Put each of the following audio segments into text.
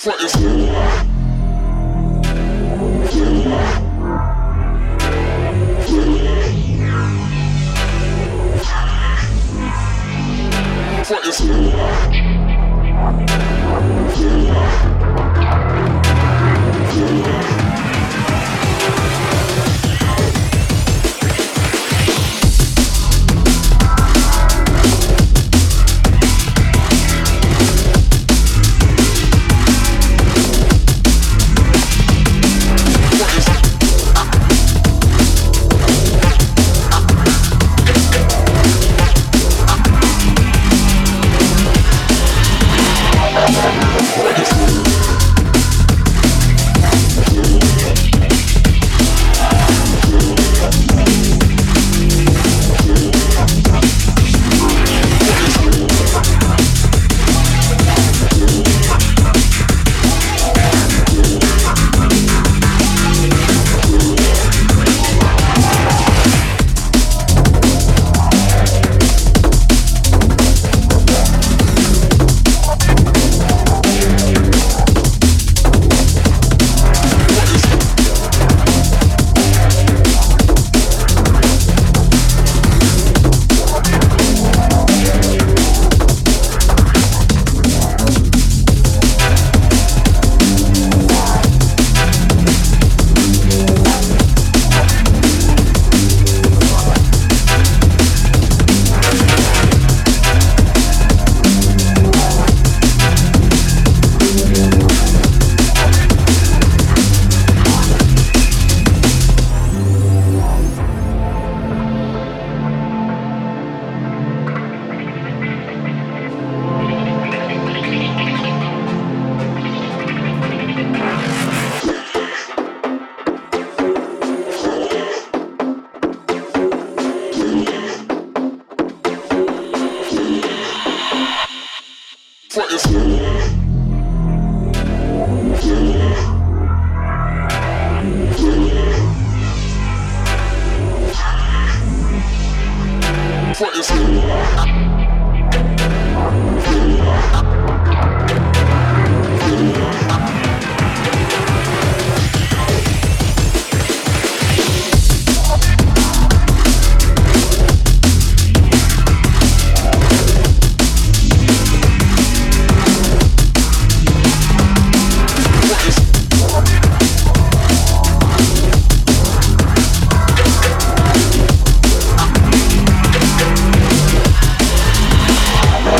Frontin'. Frontin'.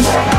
Bye.